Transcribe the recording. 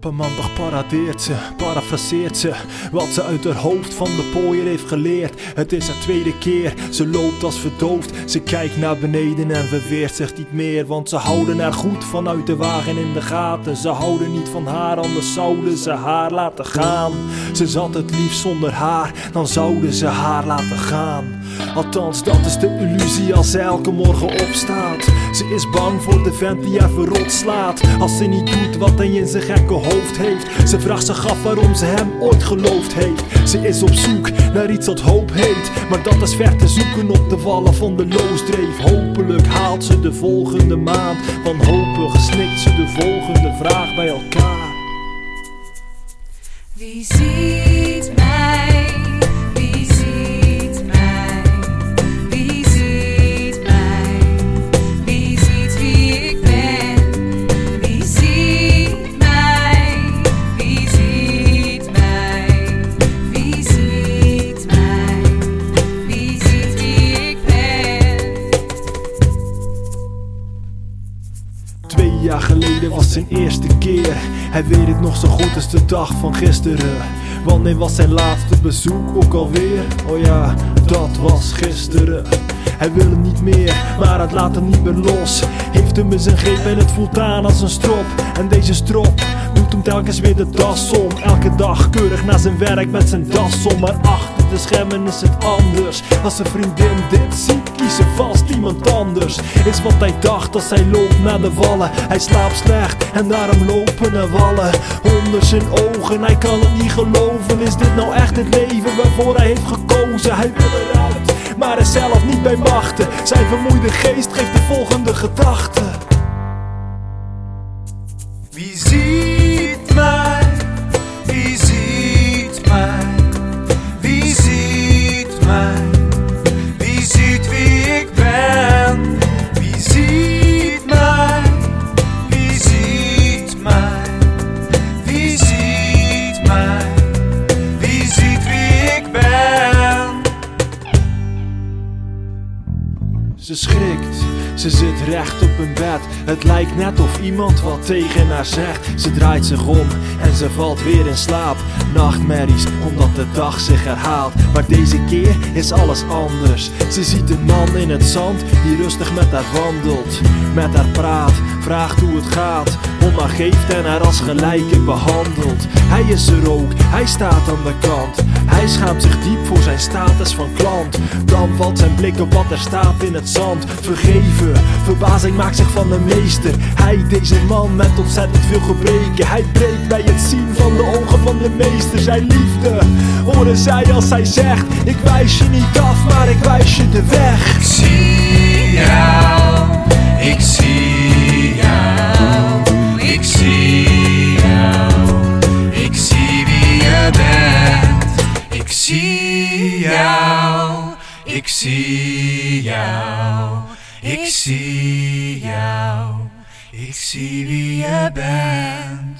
man, toch paradeert ze, parafraseert ze wat ze uit haar hoofd van de pooier heeft geleerd. Het is haar tweede keer, ze loopt als verdoofd. Ze kijkt naar beneden en verweert zich niet meer, want ze houden haar goed vanuit de wagen in de gaten. Ze houden niet van haar, anders zouden ze haar laten gaan. Ze zat het liefst zonder haar, dan zouden ze haar laten gaan. Althans, dat is de illusie als ze elke morgen opstaat. Ze is bang voor de vent die haar verrot slaat. Als ze niet doet wat hij in zijn gekke heeft. Ze vraagt zich af waarom ze hem ooit geloofd heeft. Ze is op zoek naar iets dat hoop heet. Maar dat is ver te zoeken op de wallen van de loosdreef. Hopelijk haalt ze de volgende maand. Wanhopig snikt ze de volgende vraag bij elkaar. Wie ziet was zijn eerste keer. Hij weet het nog zo goed als de dag van gisteren. Wanneer was zijn laatste bezoek ook alweer? Oh ja, dat was gisteren. Hij wil hem niet meer, maar het laat hem niet meer los. Heeft hem in zijn greep en het voelt aan als een strop. En deze strop doet hem telkens weer de das om. Elke dag keurig naar zijn werk met zijn das om. Maar achter de schermen is het anders. Als zijn vriendin dit ziet, kies ze vast iemand anders. Is wat hij dacht als hij loopt naar de wallen. Hij slaapt slecht en daarom lopen er wallen. Onder zijn ogen, hij kan het niet geloven. Is dit nou echt het leven waarvoor hij heeft gekozen? Hij wil eruit, maar is zelf niet bij machten. Zijn vermoeide geest geeft de volgende gedachte. Wie ziet Ze schrikt, ze zit recht op een bed. Het lijkt net of iemand wat tegen haar zegt. Ze draait zich om en ze valt weer in slaap. Nachtmerries, omdat de dag zich herhaalt. Maar deze keer is alles anders. Ze ziet een man in het zand die rustig met haar wandelt. Met haar praat, vraagt hoe het gaat. Geeft en haar als gelijke behandelt. Hij is er ook, hij staat aan de kant. Hij schaamt zich diep voor zijn status van klant. Dan valt zijn blik op wat er staat in het zand. Vergeven, verbazing maakt zich van de meester. Hij, deze man met ontzettend veel gebreken. Hij breekt bij het zien van de ogen van de meester. Zijn liefde, horen zij als hij zegt: Ik wijs je niet af, maar ik wijs je de weg. Ik zie jou, ik zie jou, ik zie wie je bent.